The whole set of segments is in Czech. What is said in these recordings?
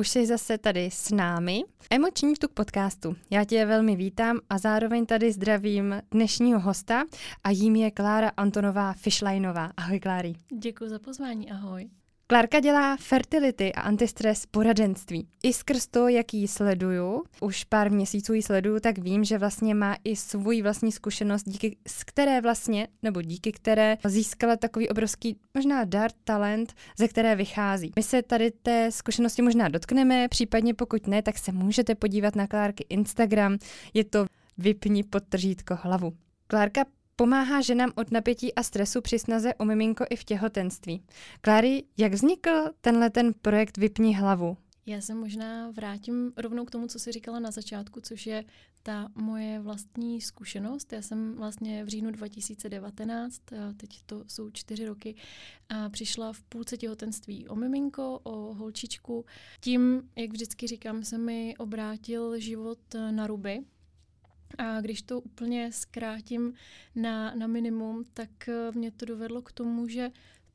už jsi zase tady s námi. Emoční vtuk podcastu. Já tě velmi vítám a zároveň tady zdravím dnešního hosta a jím je Klára Antonová Fischleinová. Ahoj Kláry. Děkuji za pozvání, ahoj. Klárka dělá fertility a antistres poradenství. I skrz to, jak ji sleduju, už pár měsíců ji sleduju, tak vím, že vlastně má i svůj vlastní zkušenost, díky z které vlastně, nebo díky které získala takový obrovský možná dar, talent, ze které vychází. My se tady té zkušenosti možná dotkneme, případně pokud ne, tak se můžete podívat na Klárky Instagram. Je to vypni podtržítko hlavu. Klárka Pomáhá ženám od napětí a stresu při snaze o miminko i v těhotenství. Kláry, jak vznikl tenhle ten projekt Vypni hlavu? Já se možná vrátím rovnou k tomu, co jsi říkala na začátku, což je ta moje vlastní zkušenost. Já jsem vlastně v říjnu 2019, teď to jsou čtyři roky, a přišla v půlce těhotenství o miminko, o holčičku. Tím, jak vždycky říkám, se mi obrátil život na ruby, a když to úplně zkrátím na, na minimum, tak eh, mě to dovedlo k tomu, že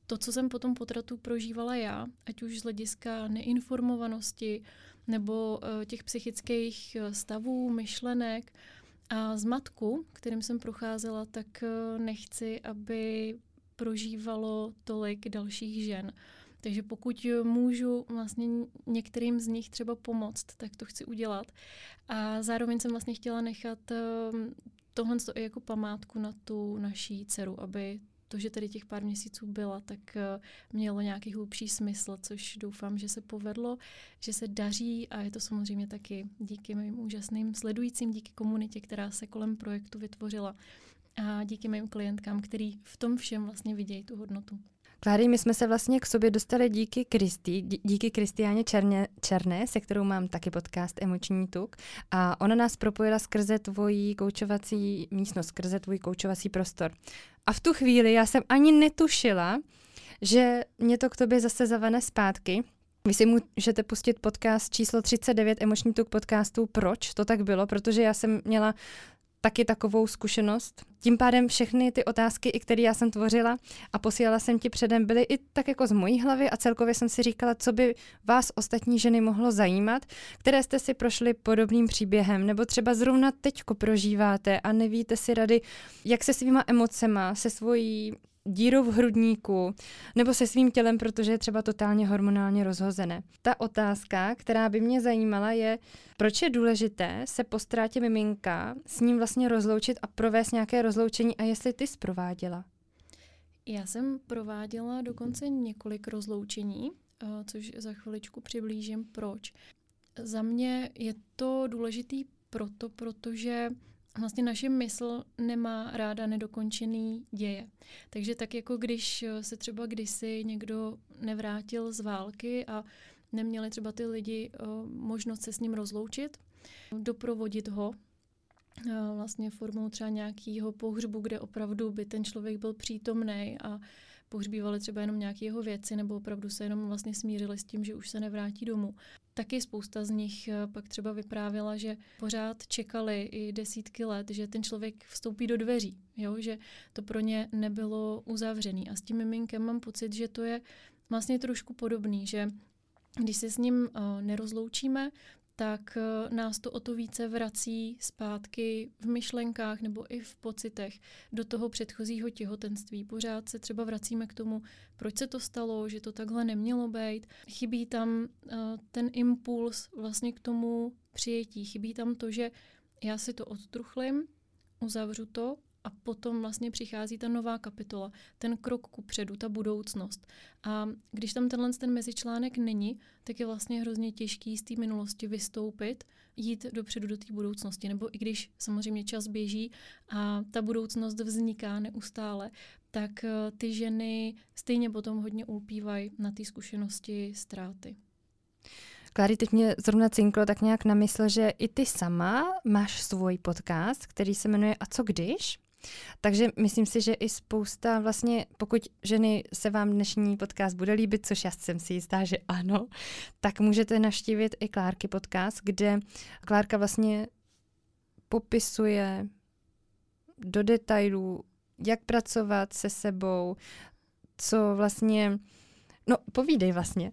to, co jsem potom potratu prožívala já, ať už z hlediska neinformovanosti nebo uh, těch psychických eh, stavů, myšlenek a zmatku, kterým jsem procházela, tak nechci, aby prožívalo tolik dalších žen. Takže pokud můžu vlastně některým z nich třeba pomoct, tak to chci udělat. A zároveň jsem vlastně chtěla nechat ehm, tohle i jako památku na tu naší dceru, aby to, že tady těch pár měsíců byla, tak eh, mělo nějaký hlubší smysl, což doufám, že se povedlo, že se daří a je to samozřejmě taky díky mým úžasným sledujícím, díky komunitě, která se kolem projektu vytvořila a díky mým klientkám, který v tom všem vlastně vidějí tu hodnotu. Kláry, my jsme se vlastně k sobě dostali díky Kristi, díky Kristiáně Černé, Černé, se kterou mám taky podcast Emoční tuk. A ona nás propojila skrze tvojí koučovací místnost, skrze tvůj koučovací prostor. A v tu chvíli já jsem ani netušila, že mě to k tobě zase zavane zpátky. Vy si můžete pustit podcast číslo 39 Emoční tuk podcastu. Proč to tak bylo? Protože já jsem měla taky takovou zkušenost. Tím pádem všechny ty otázky, i které já jsem tvořila a posílala jsem ti předem, byly i tak jako z mojí hlavy a celkově jsem si říkala, co by vás ostatní ženy mohlo zajímat, které jste si prošli podobným příběhem, nebo třeba zrovna teďko prožíváte a nevíte si rady, jak se svýma emocema, se svojí dírou v hrudníku nebo se svým tělem, protože je třeba totálně hormonálně rozhozené. Ta otázka, která by mě zajímala, je, proč je důležité se po ztrátě miminka s ním vlastně rozloučit a provést nějaké rozloučení a jestli ty zprováděla. Já jsem prováděla dokonce několik rozloučení, eh, což za chviličku přiblížím proč. Za mě je to důležitý proto, protože vlastně naše mysl nemá ráda nedokončený děje. Takže tak jako když se třeba kdysi někdo nevrátil z války a neměli třeba ty lidi uh, možnost se s ním rozloučit, doprovodit ho uh, vlastně formou třeba nějakého pohřbu, kde opravdu by ten člověk byl přítomný a pohřbívali třeba jenom nějaké jeho věci nebo opravdu se jenom vlastně smířili s tím, že už se nevrátí domů. Taky spousta z nich eh, pak třeba vyprávěla, že pořád čekali i desítky let, že ten člověk vstoupí do dveří, jo? že to pro ně nebylo uzavřený. A s tím miminkem mám pocit, že to je vlastně trošku podobný, že když se s ním uh, nerozloučíme, tak eh, nás to o to více vrací zpátky v myšlenkách nebo i v pocitech do toho předchozího těhotenství. Pořád se třeba vracíme k tomu, proč se to stalo, že to takhle nemělo být. Chybí tam uh, ten impuls vlastně k tomu přijetí. Chybí tam to, že já si to odtruchlím, uzavřu to a potom vlastně přichází ta nová kapitola, ten krok ku předu, ta budoucnost. A když tam tenhle ten mezičlánek není, tak je vlastně hrozně těžký z té minulosti vystoupit, jít dopředu do té budoucnosti. Nebo i když samozřejmě čas běží a ta budoucnost vzniká neustále, tak eh, ty ženy stejně potom hodně ulpívají na té zkušenosti ztráty. Klary, teď mě zrovna cinklo tak nějak na mysl, že i ty sama máš svůj podcast, který se jmenuje A co když? Takže myslím si, že i spousta vlastně, pokud ženy se vám dnešní podcast bude líbit, což já jsem si jistá, že ano, tak můžete naštívit i Klárky podcast, kde Klárka vlastně popisuje do detailů, jak pracovat se sebou, co vlastně, no povídej vlastně.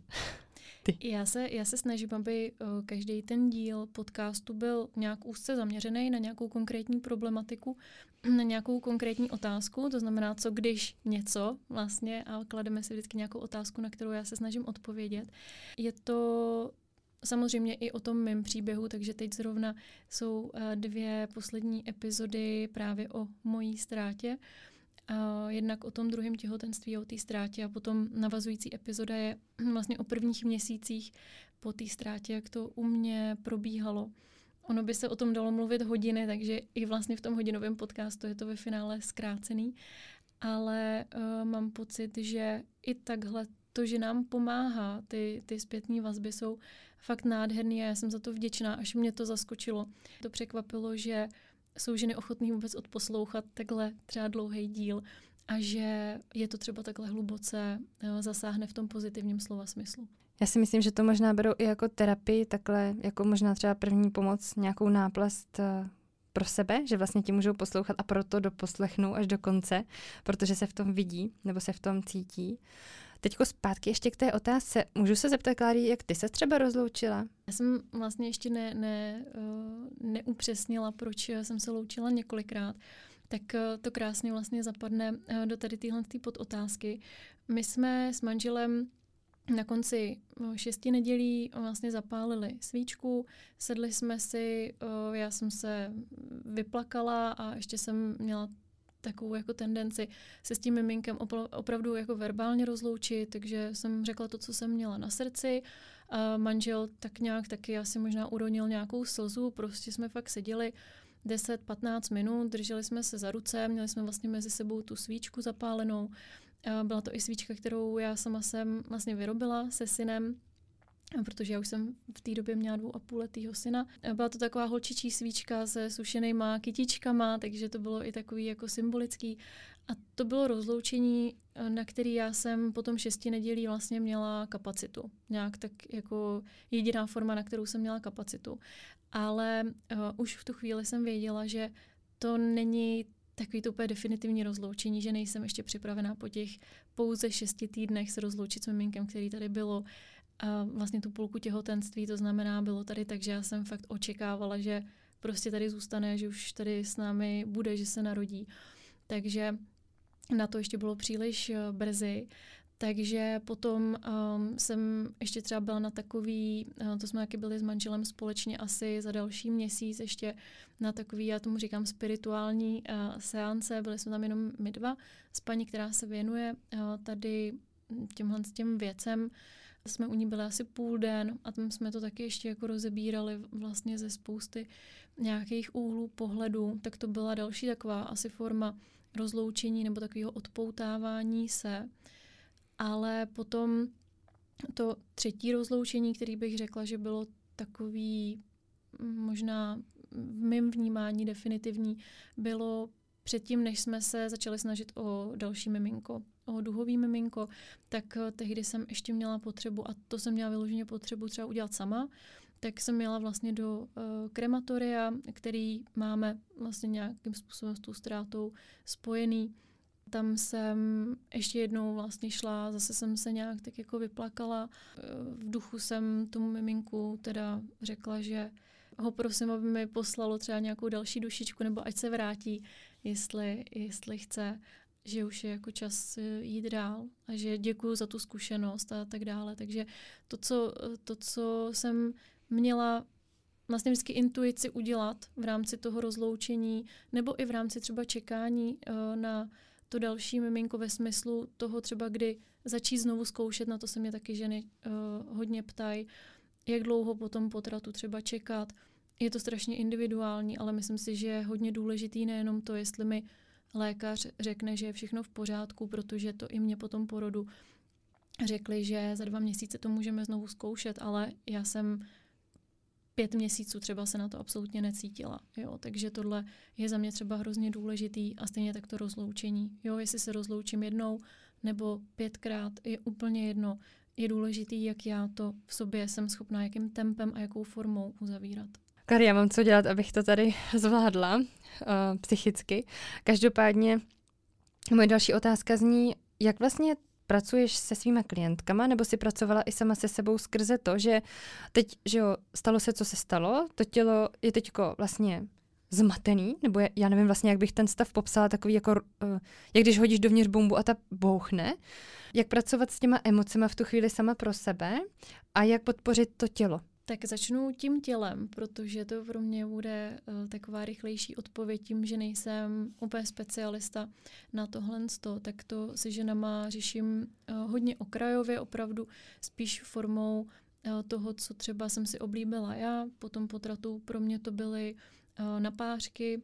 Ty? Já se, já se snažím, aby uh, každý ten díl podcastu byl nějak úzce zaměřený na nějakou konkrétní problematiku, na nějakou konkrétní otázku, to znamená, co když něco vlastně a klademe si vždycky nějakou otázku, na kterou já se snažím odpovědět. Je to samozřejmě i o tom mém příběhu, takže teď zrovna jsou uh, dvě poslední epizody právě o mojí ztrátě. Uh, jednak o tom druhém těhotenství o té ztrátě a potom navazující epizoda je vlastně o prvních měsících po té ztrátě, jak to u mě probíhalo. Ono by se o tom dalo mluvit hodiny, takže i vlastně v tom hodinovém podcastu je to ve finále zkrácený, ale uh, mám pocit, že i takhle to, že nám pomáhá, ty, ty zpětní vazby jsou fakt nádherný a já jsem za to vděčná, až mě to zaskočilo. To překvapilo, že jsou ženy ochotné vůbec odposlouchat takhle třeba dlouhý díl a že je to třeba takhle hluboce eh, zasáhne v tom pozitivním slova smyslu. Já si myslím, že to možná berou i jako terapii, takhle jako možná třeba první pomoc, nějakou náplast eh, pro sebe, že vlastně ti můžou poslouchat a proto doposlechnou až do konce, protože se v tom vidí nebo se v tom cítí. Teďko zpátky ještě k té otázce. Můžu se zeptat, Kláry, jak ty se třeba rozloučila? Já jsem vlastně ještě ne, ne, uh, neupřesnila, proč jsem se loučila několikrát. Tak uh, to krásně vlastně zapadne uh, do tady téhle podotázky. My jsme s manželem na konci šesti nedělí vlastně zapálili svíčku, sedli jsme si, já jsem se vyplakala a ještě jsem měla takovou jako tendenci se s tím miminkem opravdu jako verbálně rozloučit, takže jsem řekla to, co jsem měla na srdci. A manžel tak nějak taky asi možná uronil nějakou slzu, prostě jsme fakt seděli 10-15 minut, drželi jsme se za ruce, měli jsme vlastně mezi sebou tu svíčku zapálenou. Byla to i svíčka, kterou já sama jsem vlastně vyrobila se synem, protože já už jsem v té době měla dvou a půl letýho syna. Byla to taková holčičí svíčka se sušenýma kytičkama, takže to bylo i takový jako symbolický. A to bylo rozloučení, na který já jsem potom šesti nedělí vlastně měla kapacitu. Nějak tak jako jediná forma, na kterou jsem měla kapacitu. Ale uh, už v tu chvíli jsem věděla, že to není takový to úplně definitivní rozloučení, že nejsem ještě připravená po těch pouze šesti týdnech se rozloučit s miminkem, který tady bylo a vlastně tu půlku těhotenství, to znamená, bylo tady tak, že já jsem fakt očekávala, že prostě tady zůstane, že už tady s námi bude, že se narodí. Takže na to ještě bylo příliš eh, brzy. Takže potom um, jsem ještě třeba byla na takový, uh, to jsme taky byli s manželem společně asi za další měsíc ještě na takový, já tomu říkám spirituální uh, seance, byli jsme tam jenom my dva s paní, která se věnuje uh, tady těmhle s těm věcem, jsme u ní byli asi půl den a tam jsme to taky ještě jako rozebírali vlastně ze spousty nějakých úhlů pohledu, tak to byla další taková asi forma rozloučení nebo takového odpoutávání se. Ale potom to třetí rozloučení, který bych řekla, že bylo takový možná v mém vnímání definitivní, bylo předtím, než jsme se začali snažit o další miminko o duhový miminko, tak eh, tehdy jsem ještě měla potřebu, a to jsem měla vyloženě potřebu třeba udělat sama, tak jsem měla vlastně do uh, krematoria, který máme vlastně nějakým způsobem s tou ztrátou spojený. Tam jsem ještě jednou vlastně šla, zase jsem se nějak tak jako vyplakala. Eh, v duchu jsem tomu miminku teda řekla, že ho prosím, aby mi poslalo třeba nějakou další dušičku, nebo ať se vrátí, jestli, jestli chce že už je jako čas eh, jít dál a že děkuju za tu zkušenost a tak dále. Takže to, co, to, co jsem měla vlastně vždycky intuici udělat v rámci toho rozloučení nebo i v rámci třeba čekání uh, na to další miminko ve smyslu toho třeba, kdy začít znovu zkoušet, na to se mě taky ženy uh, hodně ptají, jak dlouho po tom potratu třeba čekat. Je to strašně individuální, ale myslím si, že je hodně důležitý nejenom to, jestli mi lékař řekne, že je všechno v pořádku, protože to i mě po tom porodu řekli, že za dva měsíce to můžeme znovu zkoušet, ale já jsem pět měsíců třeba se na to absolutně necítila. Jo? Takže tohle je za mě třeba hrozně důležitý a stejně tak to rozloučení. Jo? Jestli se rozloučím jednou nebo pětkrát, je úplně jedno. Je důležitý, jak já to v sobě jsem schopná, jakým tempem a jakou formou uzavírat. Kari, já mám co dělat, abych to tady zvládla uh, psychicky. Každopádně moje další otázka zní, jak vlastně pracuješ se svýma klientkama, nebo si pracovala i sama se sebou skrze to, že teď, že jo, stalo se, co se stalo, to tělo je teďko vlastně zmatený, nebo je, já nevím vlastně, jak bych ten stav popsala, takový jako, uh, jak když hodíš dovnitř bombu a ta bouchne, jak pracovat s těma emocema v tu chvíli sama pro sebe a jak podpořit to tělo. Tak začnu tím tělem, protože to pro mě bude uh, taková rychlejší odpověď tím, že nejsem úplně specialista na tohle, tak to se ženama řeším uh, hodně okrajově, opravdu spíš formou uh, toho, co třeba jsem si oblíbila já. Po tom potratu pro mě to byly napářky,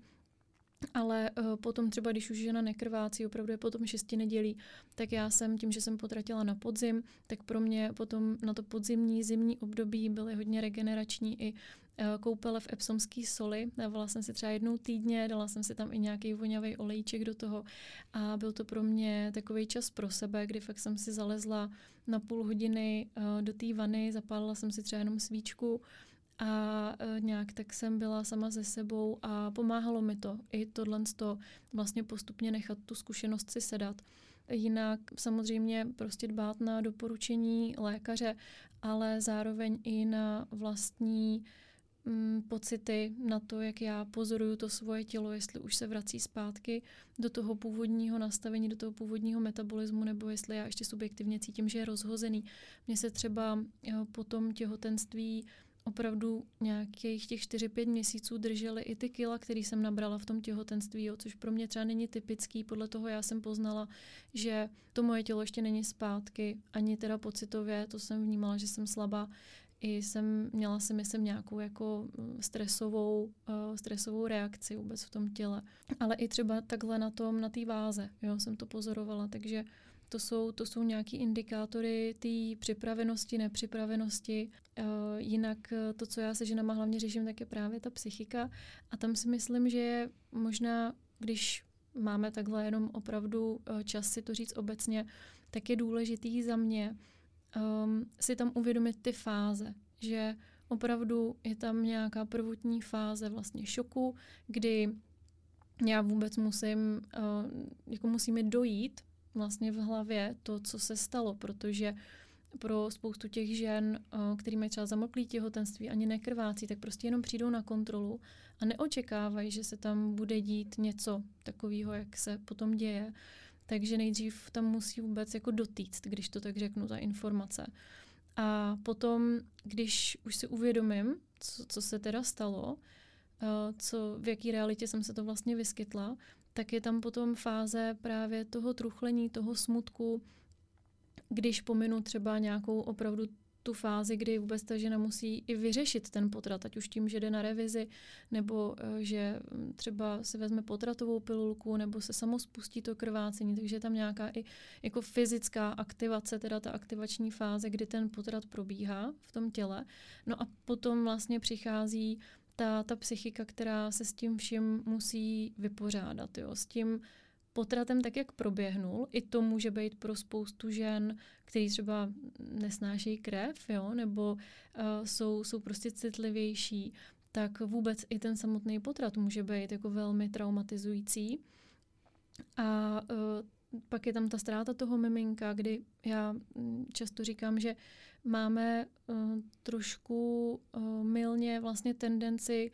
ale uh, potom třeba, když už žena nekrvácí, opravdu je potom šesti nedělí, tak já jsem tím, že jsem potratila na podzim, tak pro mě potom na to podzimní, zimní období byly hodně regenerační i uh, koupele v epsomské soli. Dávala jsem si třeba jednou týdně, dala jsem si tam i nějaký vonavý olejček do toho a byl to pro mě takový čas pro sebe, kdy fakt jsem si zalezla na půl hodiny uh, do té vany, zapálila jsem si třeba jenom svíčku, a e, nějak tak jsem byla sama se sebou a pomáhalo mi to. I tohle to vlastně postupně nechat tu zkušenost si sedat. Jinak samozřejmě prostě dbát na doporučení lékaře, ale zároveň i na vlastní mm, pocity, na to, jak já pozoruju to svoje tělo, jestli už se vrací zpátky do toho původního nastavení, do toho původního metabolismu, nebo jestli já ještě subjektivně cítím, že je rozhozený. Mně se třeba e, po tom těhotenství opravdu nějakých těch 4-5 měsíců držely i ty kila, které jsem nabrala v tom těhotenství, jo, což pro mě třeba není typický. Podle toho já jsem poznala, že to moje tělo ještě není zpátky, ani teda pocitově, to jsem vnímala, že jsem slabá. I jsem měla si myslím nějakou jako mm, stresovou, uh, stresovou reakci vůbec v tom těle. Ale i třeba takhle na tom, na té váze, jo, jsem to pozorovala, takže to jsou, to jsou nějaké indikátory té připravenosti, nepřipravenosti. Uh, jinak eh, to, co já se ženama hlavně řeším, tak je právě ta psychika. A tam si myslím, že je možná, když máme takhle jenom opravdu uh, čas si to říct obecně, tak je důležitý za mě um, si tam uvědomit ty fáze, že opravdu je tam nějaká prvotní fáze vlastně šoku, kdy já vůbec musím, uh, jako musíme dojít vlastně v hlavě to, co se stalo, protože pro spoustu těch žen, eh, který mají třeba zamlklý těhotenství, ani nekrvácí, tak prostě jenom přijdou na kontrolu a neočekávají, že se tam bude dít něco takového, jak se potom děje. Takže nejdřív tam musí vůbec jako dotýct, když to tak řeknu, ta informace. A potom, když už si uvědomím, co, co se teda stalo, eh, co, v jaký realitě jsem se to vlastně vyskytla, tak je tam potom fáze právě toho truchlení, toho smutku, když pominu třeba nějakou opravdu tu fázi, kdy vůbec ta žena musí i vyřešit ten potrat, ať už tím, že jde na revizi, nebo eh, že hm, třeba si vezme potratovou pilulku, nebo se samo spustí to krvácení, takže je tam nějaká i jako fyzická aktivace, teda ta aktivační fáze, kdy ten potrat probíhá v tom těle. No a potom vlastně přichází ta, ta psychika, která se s tím vším musí vypořádat. Jo. S tím potratem tak, jak proběhnul, i to může být pro spoustu žen, který třeba nesnášejí krev, jo, nebo uh, jsou, jsou prostě citlivější, tak vůbec i ten samotný potrat může být jako velmi traumatizující. A uh, pak je tam ta ztráta toho miminka, kdy já mm, často říkám, že máme uh, trošku uh, milně vlastně tendenci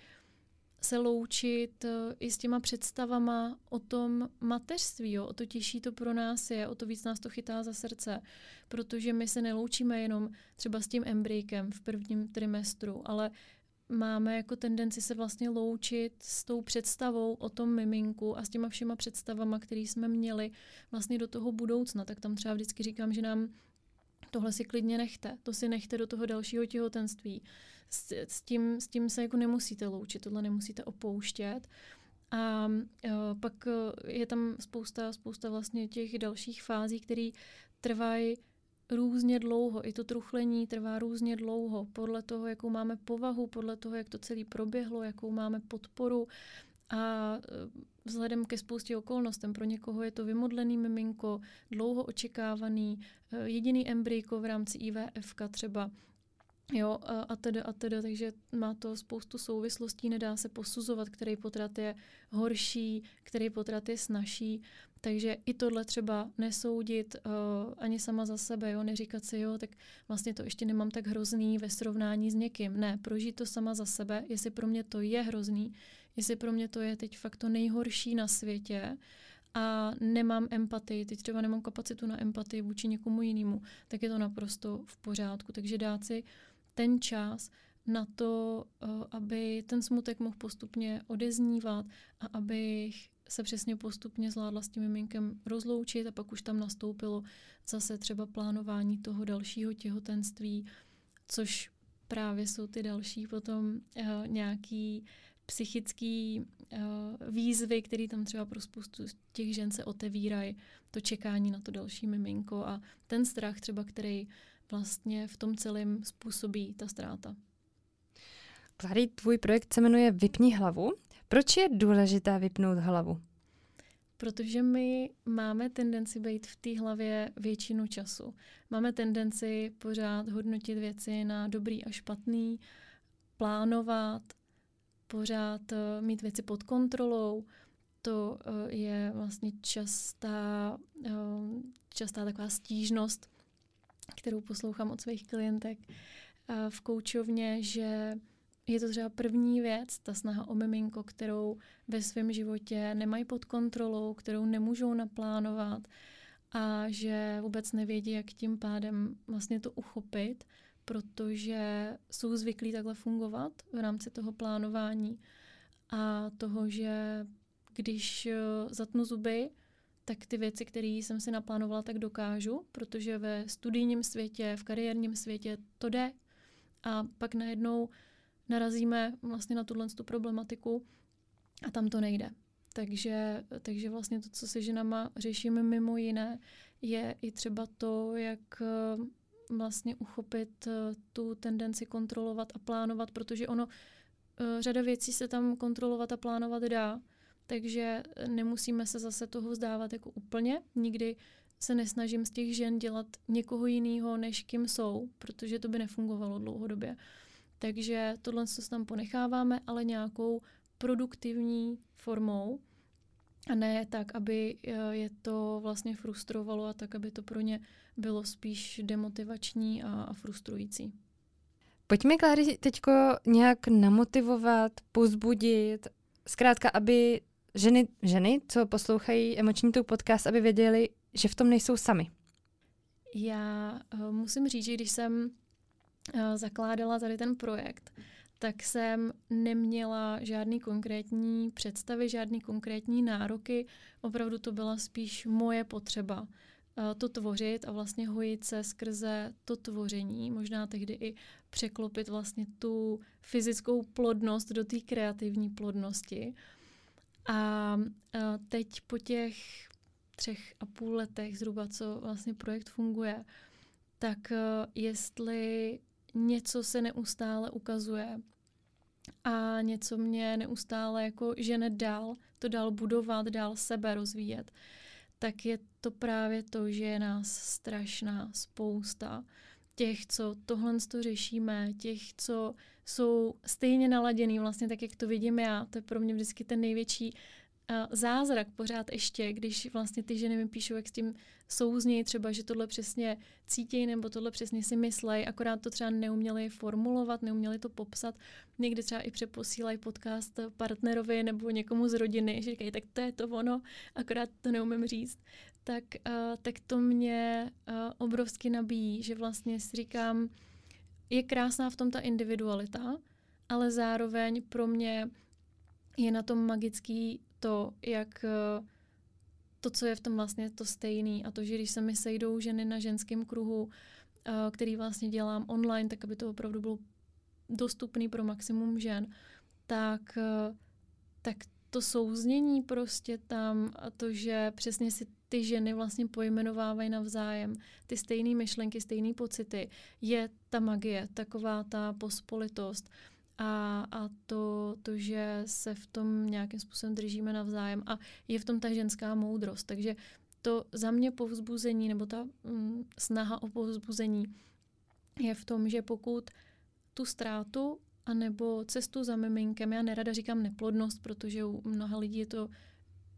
se loučit uh, i s těma představama o tom mateřství, jo? o to těžší to pro nás je, o to víc nás to chytá za srdce, protože my se neloučíme jenom třeba s tím embrykem v prvním trimestru, ale máme jako tendenci se vlastně loučit s tou představou o tom miminku a s těma všema představama, které jsme měli vlastně do toho budoucna. Tak tam třeba vždycky říkám, že nám tohle si klidně nechte, to si nechte do toho dalšího těhotenství. S, s, tím, s tím se jako nemusíte loučit, tohle nemusíte opouštět. A uh, pak uh, je tam spousta, spousta vlastně těch dalších fází, které trvají různě dlouho. I to truchlení trvá různě dlouho, podle toho, jakou máme povahu, podle toho, jak to celé proběhlo, jakou máme podporu. A vzhledem ke spoustě okolnostem. Pro někoho je to vymodlený miminko, dlouho očekávaný, eh, jediný embryko v rámci IVF třeba. Jo, a tedy a tedy, takže má to spoustu souvislostí, nedá se posuzovat, který potrat je horší, který potrat je snažší, takže i tohle třeba nesoudit uh, ani sama za sebe, jo, neříkat si, jo, tak vlastně to ještě nemám tak hrozný ve srovnání s někým. Ne, prožít to sama za sebe, jestli pro mě to je hrozný, jestli pro mě to je teď fakt to nejhorší na světě, a nemám empatii, teď třeba nemám kapacitu na empatii vůči někomu jinému, tak je to naprosto v pořádku. Takže dát si ten čas na to, eh, aby ten smutek mohl postupně odeznívat a abych se přesně postupně zvládla s tím miminkem rozloučit a pak už tam nastoupilo zase třeba plánování toho dalšího těhotenství, což právě jsou ty další potom uh, nějaký psychický uh, výzvy, které tam třeba pro spoustu těch žen se otevírají, to čekání na to další miminko a ten strach třeba, který vlastně v tom celém způsobí ta ztráta. Klary, tvůj projekt se jmenuje Vypni hlavu. Proč je důležité vypnout hlavu? Protože my máme tendenci být v té hlavě většinu času. Máme tendenci pořád hodnotit věci na dobrý a špatný, plánovat, pořád uh, mít věci pod kontrolou. To uh, je vlastně častá, uh, častá taková stížnost, kterou poslouchám od svých klientek v koučovně, že je to třeba první věc, ta snaha o miminko, kterou ve svém životě nemají pod kontrolou, kterou nemůžou naplánovat a že vůbec nevědí, jak tím pádem vlastně to uchopit, protože jsou zvyklí takhle fungovat v rámci toho plánování a toho, že když eh, zatnu zuby, tak ty věci, které jsem si naplánovala, tak dokážu, protože ve studijním světě, v kariérním světě to jde. A pak najednou narazíme vlastně na tuhle tu problematiku a tam to nejde. Takže, takže vlastně to, co se ženama řešíme mimo jiné, je i třeba to, jak eh, vlastně uchopit eh, tu tendenci kontrolovat a plánovat, protože ono, eh, řada věcí se tam kontrolovat a plánovat dá, takže nemusíme se zase toho vzdávat jako úplně. Nikdy se nesnažím z těch žen dělat někoho jiného, než kým jsou, protože to by nefungovalo dlouhodobě. Takže tohle se tam ponecháváme, ale nějakou produktivní formou a ne tak, aby eh, je to vlastně frustrovalo a tak, aby to pro ně bylo spíš demotivační a, a frustrující. Pojďme, Kláry, teď nějak namotivovat, pozbudit, zkrátka, aby ženy, ženy, co poslouchají emoční tou podcast, aby věděli, že v tom nejsou sami. Já uh, musím říct, že když jsem uh, zakládala tady ten projekt, tak jsem neměla žádný konkrétní představy, žádný konkrétní nároky. Opravdu to byla spíš moje potřeba uh, to tvořit a vlastně hojit se skrze to tvoření, možná tehdy i překlopit vlastně tu fyzickou plodnost do té kreativní plodnosti. A teď po těch třech a půl letech zhruba, co vlastně projekt funguje, tak jestli něco se neustále ukazuje a něco mě neustále jako žene dál, to dál budovat, dál sebe rozvíjet, tak je to právě to, že je nás strašná spousta těch, co tohle to řešíme, těch, co jsou stejně naladěný, vlastně tak, jak to vidím já. To je pro mě vždycky ten největší zázrak pořád ještě, když vlastně ty ženy mi píšou, jak s tím souznějí třeba, že tohle přesně cítějí nebo tohle přesně si myslej, akorát to třeba neuměli formulovat, neuměli to popsat. Někdy třeba i přeposílají podcast partnerovi nebo někomu z rodiny, že říkají, tak to je to ono, akorát to neumím říct. Tak, uh, tak to mě uh, obrovsky nabíjí, že vlastně si říkám, je krásná v tom ta individualita, ale zároveň pro mě je na tom magický to, jak eh, to, co je v tom vlastně to stejný. A to, že když se mi sejdou ženy na ženském kruhu, eh, který vlastně dělám online, tak aby to opravdu bylo dostupný pro maximum žen, tak, eh, tak to souznění prostě tam a to, že přesně si ty ženy vlastně pojmenovávají navzájem ty stejné myšlenky, stejné pocity, je ta magie, taková ta pospolitost a, a to, to, že se v tom nějakým způsobem držíme navzájem a je v tom ta ženská moudrost. Takže to za mě povzbuzení nebo ta mm, snaha o povzbuzení je v tom, že pokud tu ztrátu anebo cestu za miminkem. Já nerada říkám neplodnost, protože u mnoha lidí je to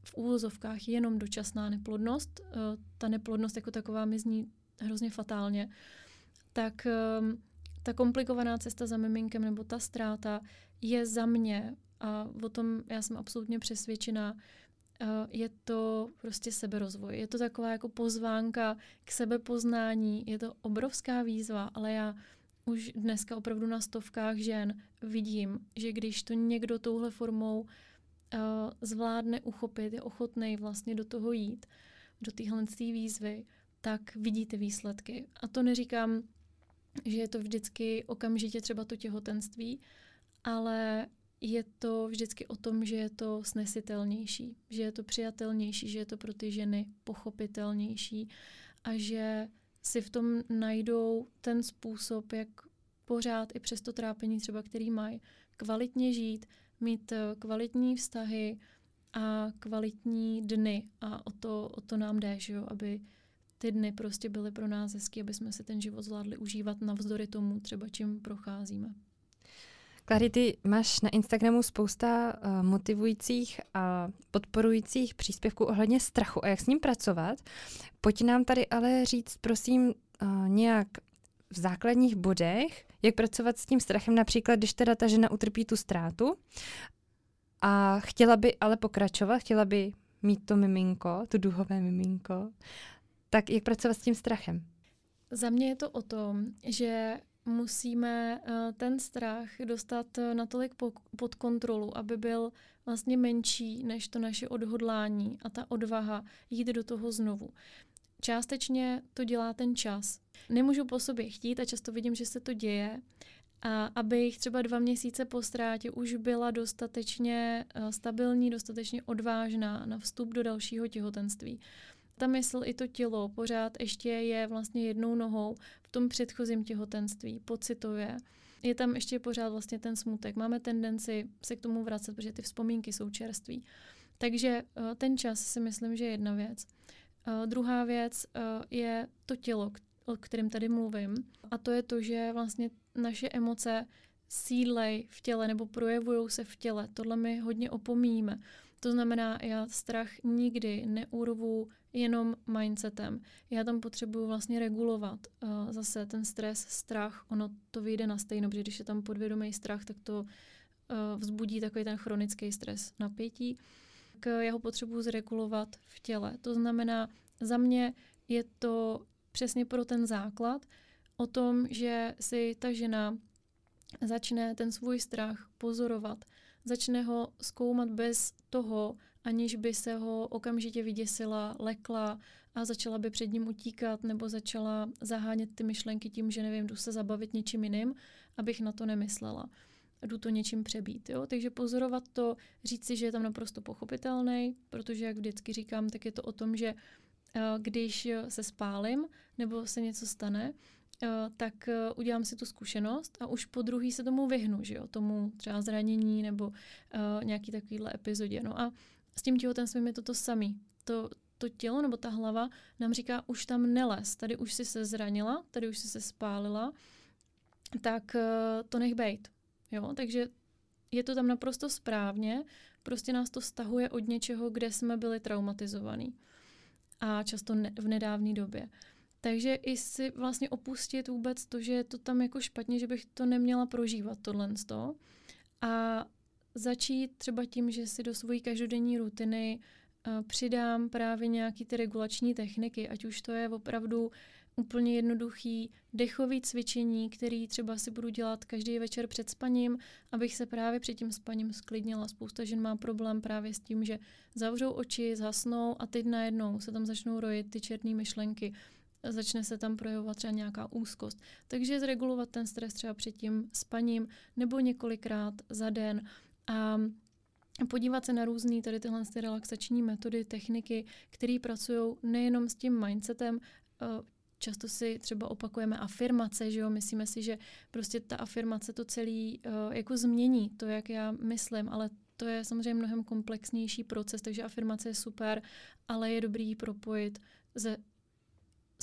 v úvozovkách jenom dočasná neplodnost. Eh, ta neplodnost jako taková mi zní hrozně fatálně. Tak ehm, ta komplikovaná cesta za miminkem nebo ta ztráta je za mě, a o tom já jsem absolutně přesvědčená, eh, je to prostě seberozvoj. Je to taková jako pozvánka k sebepoznání, je to obrovská výzva, ale já už dneska opravdu na stovkách žen vidím, že když to někdo touhle formou uh, zvládne uchopit, je ochotný vlastně do toho jít, do téhle výzvy, tak vidíte výsledky. A to neříkám, že je to vždycky okamžitě třeba to těhotenství, ale je to vždycky o tom, že je to snesitelnější, že je to přijatelnější, že je to pro ty ženy pochopitelnější a že si v tom najdou ten způsob, jak pořád i přes to trápení třeba, který mají, kvalitně žít, mít eh, kvalitní vztahy a kvalitní dny. A o to, o to nám jde, že jo? aby ty dny prostě byly pro nás hezky, aby jsme si ten život zvládli užívat navzdory tomu třeba, čím procházíme. Klary, ty máš na Instagramu spousta uh, motivujících a podporujících příspěvků ohledně strachu a jak s ním pracovat. Pojď nám tady ale říct, prosím, uh, nějak v základních bodech, jak pracovat s tím strachem, například když teda ta žena utrpí tu ztrátu a chtěla by ale pokračovat, chtěla by mít to miminko, tu duhové miminko, tak jak pracovat s tím strachem? Za mě je to o tom, že musíme eh, ten strach dostat eh, natolik pod kontrolu, aby byl vlastně menší než to naše odhodlání a ta odvaha jít do toho znovu. Částečně to dělá ten čas. Nemůžu po sobě chtít a často vidím, že se to děje, a abych třeba dva měsíce po ztrátě už byla dostatečně eh, stabilní, dostatečně odvážná na vstup do dalšího těhotenství ta mysl i to tělo pořád ještě je vlastně jednou nohou v tom předchozím těhotenství, pocitově. Je tam ještě pořád vlastně ten smutek. Máme tendenci se k tomu vracet, protože ty vzpomínky jsou čerství. Takže eh, ten čas si myslím, že je jedna věc. Uh, druhá věc uh, je to tělo, o kterém tady mluvím. A to je to, že vlastně naše emoce sídlej v těle nebo projevují se v těle. Tohle my hodně opomíjíme. To znamená, já strach nikdy neurvu jenom mindsetem. Já tam potřebuju vlastně regulovat uh, zase ten stres, strach, ono to vyjde na stejno, protože když je tam podvědomý strach, tak to uh, vzbudí takový ten chronický stres, napětí. Tak já ho potřebuju zregulovat v těle. To znamená, za mě je to přesně pro ten základ o tom, že si ta žena začne ten svůj strach pozorovat, začne ho zkoumat bez toho, aniž by se ho okamžitě vyděsila, lekla a začala by před ním utíkat nebo začala zahánět ty myšlenky tím, že nevím, jdu se zabavit něčím jiným, abych na to nemyslela. Jdu to něčím přebít. Jo? Takže pozorovat to, říct si, že je tam naprosto pochopitelný, protože, jak vždycky říkám, tak je to o tom, že eh, když se spálím nebo se něco stane, tak eh, udělám si tu zkušenost a už po druhý se tomu vyhnu, že jo? tomu třeba zranění nebo nějaký takovýhle epizodě. No a s tím těhotenstvím je to to samý. To, to tělo nebo ta hlava nám říká, už tam neles, tady už si se zranila, tady už si se spálila, tak uh, to nech bejt. Jo? Takže je to tam naprosto správně, prostě nás to stahuje od něčeho, kde jsme byli traumatizovaní. A často ne, v nedávné době. Takže i si vlastně opustit vůbec to, že je to tam jako špatně, že bych to neměla prožívat tohle. A začít třeba tím, že si do svojí každodenní rutiny uh, přidám právě nějaký ty regulační techniky, ať už to je opravdu úplně jednoduchý dechový cvičení, který třeba si budu dělat každý večer před spaním, abych se právě před tím spaním sklidnila. Spousta žen má problém právě s tím, že zavřou oči, zhasnou a teď najednou se tam začnou rojit ty černé myšlenky začne se tam projevovat třeba nějaká úzkost. Takže zregulovat ten stres třeba před tím spaním nebo několikrát za den a podívat se na různé tady tyhle ty relaxační metody, techniky, které pracují nejenom s tím mindsetem, eh, často si třeba opakujeme afirmace, že jo, myslíme si, že prostě ta afirmace to celý uh, jako změní, to, jak já myslím, ale to je samozřejmě mnohem komplexnější proces, takže afirmace je super, ale je dobrý ji propojit se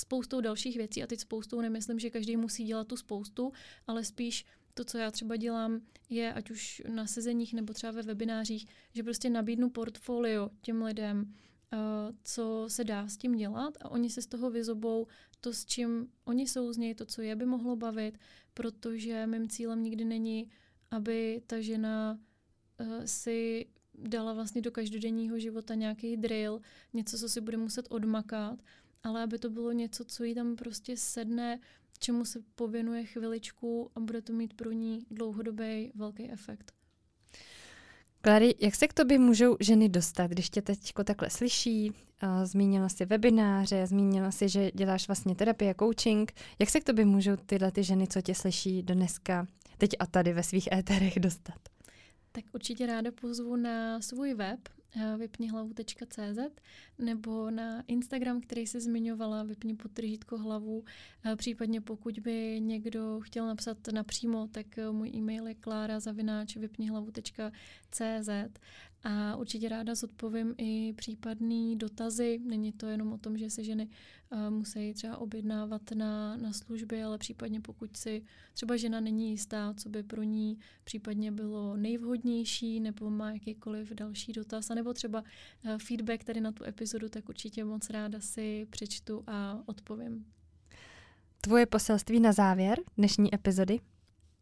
spoustou dalších věcí a teď spoustou nemyslím, že každý musí dělat tu spoustu, ale spíš to, co já třeba dělám, je ať už na sezeních nebo třeba ve webinářích, že prostě nabídnu portfolio těm lidem, uh, co se dá s tím dělat a oni se z toho vyzobou to, s čím oni něj, to, co je by mohlo bavit, protože mým cílem nikdy není, aby ta žena uh, si dala vlastně do každodenního života nějaký drill, něco, co si bude muset odmakat, ale aby to bylo něco, co jí tam prostě sedne, čemu se pověnuje chviličku a bude to mít pro ní dlouhodobý velký efekt. Klary, jak se k tobě můžou ženy dostat, když tě teď takhle slyší? Zmínila jsi webináře, zmínila jsi, že děláš vlastně terapie, coaching. Jak se k tobě můžou tyhle ty ženy, co tě slyší do dneska, teď a tady ve svých éterech dostat? Tak určitě ráda pozvu na svůj web vypnihlavu.cz nebo na Instagram, který se zmiňovala, vypni podtržítko hlavu. Eh, případně pokud by někdo chtěl napsat napřímo, tak eh, můj e-mail je klára zavináč vypnihlavu.cz a určitě ráda zodpovím i případný dotazy. Není to jenom o tom, že se ženy uh, musí třeba objednávat na, na služby, ale případně pokud si třeba žena není jistá, co by pro ní případně bylo nejvhodnější, nebo má jakýkoliv další dotaz, nebo třeba uh, feedback tady na tu epizodu, tak určitě moc ráda si přečtu a odpovím. Tvoje poselství na závěr dnešní epizody?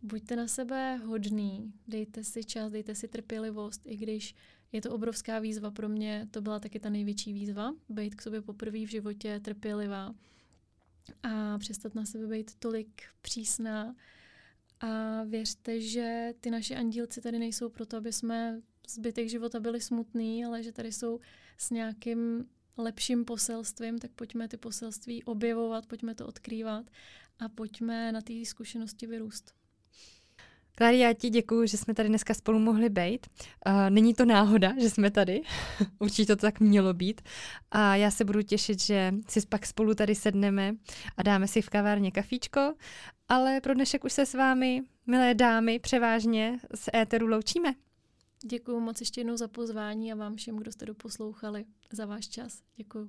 Buďte na sebe hodný, dejte si čas, dejte si trpělivost, i když je to obrovská výzva pro mě, to byla taky ta největší výzva, být k sobě poprvé v životě trpělivá a přestat na sebe být tolik přísná. A věřte, že ty naše andílci tady nejsou proto, aby jsme zbytek života byli smutný, ale že tady jsou s nějakým lepším poselstvím, tak pojďme ty poselství objevovat, pojďme to odkrývat a pojďme na té zkušenosti vyrůst. Klary, já ti děkuji, že jsme tady dneska spolu mohli být. Eh, není to náhoda, že jsme tady. Určitě to tak mělo být. A já se budu těšit, že si pak spolu tady sedneme a dáme si v kavárně kafíčko. Ale pro dnešek už se s vámi, milé dámy, převážně z éteru loučíme. Děkuji moc ještě jednou za pozvání a vám všem, kdo jste doposlouchali, za váš čas. Děkuji.